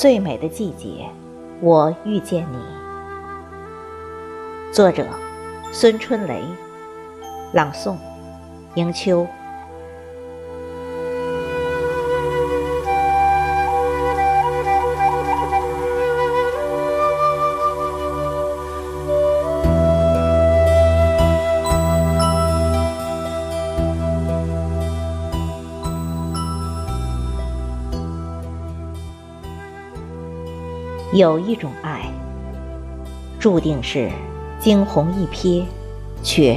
最美的季节，我遇见你。作者：孙春雷，朗诵：迎秋。有一种爱，注定是惊鸿一瞥，却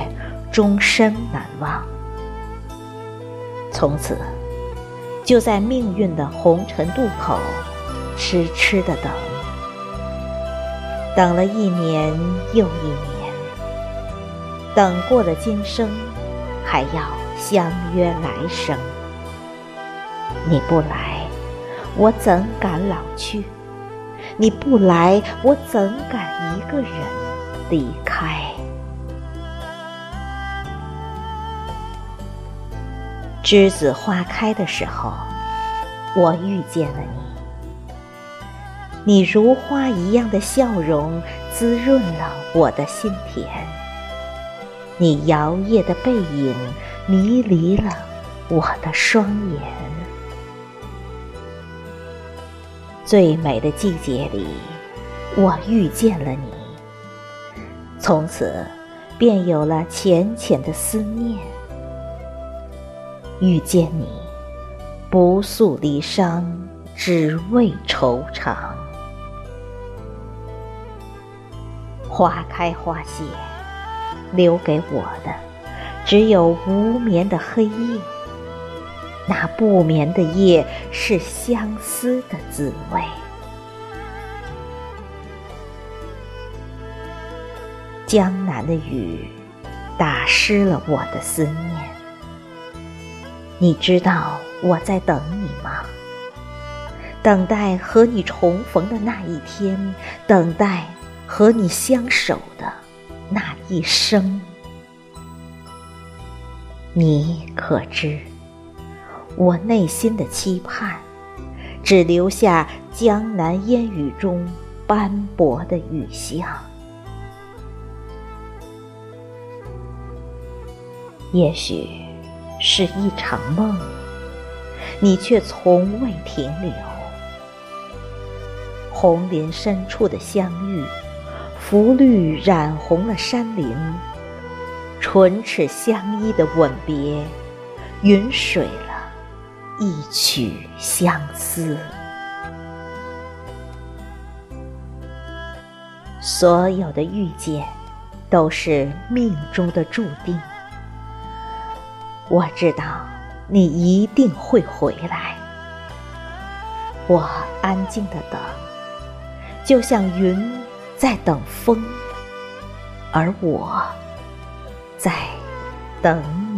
终身难忘。从此，就在命运的红尘渡口，痴痴的等，等了一年又一年，等过了今生，还要相约来生。你不来，我怎敢老去？你不来，我怎敢一个人离开？栀子花开的时候，我遇见了你。你如花一样的笑容滋润了我的心田。你摇曳的背影迷离了我的双眼。最美的季节里，我遇见了你。从此，便有了浅浅的思念。遇见你，不诉离殇，只为惆怅。花开花谢，留给我的，只有无眠的黑夜。那不眠的夜，是相思的滋味。江南的雨，打湿了我的思念。你知道我在等你吗？等待和你重逢的那一天，等待和你相守的那一生。你可知？我内心的期盼，只留下江南烟雨中斑驳的雨巷。也许是一场梦，你却从未停留。红林深处的相遇，浮绿染红了山林，唇齿相依的吻别，云水了。一曲相思，所有的遇见都是命中的注定。我知道你一定会回来，我安静的等，就像云在等风，而我在等你。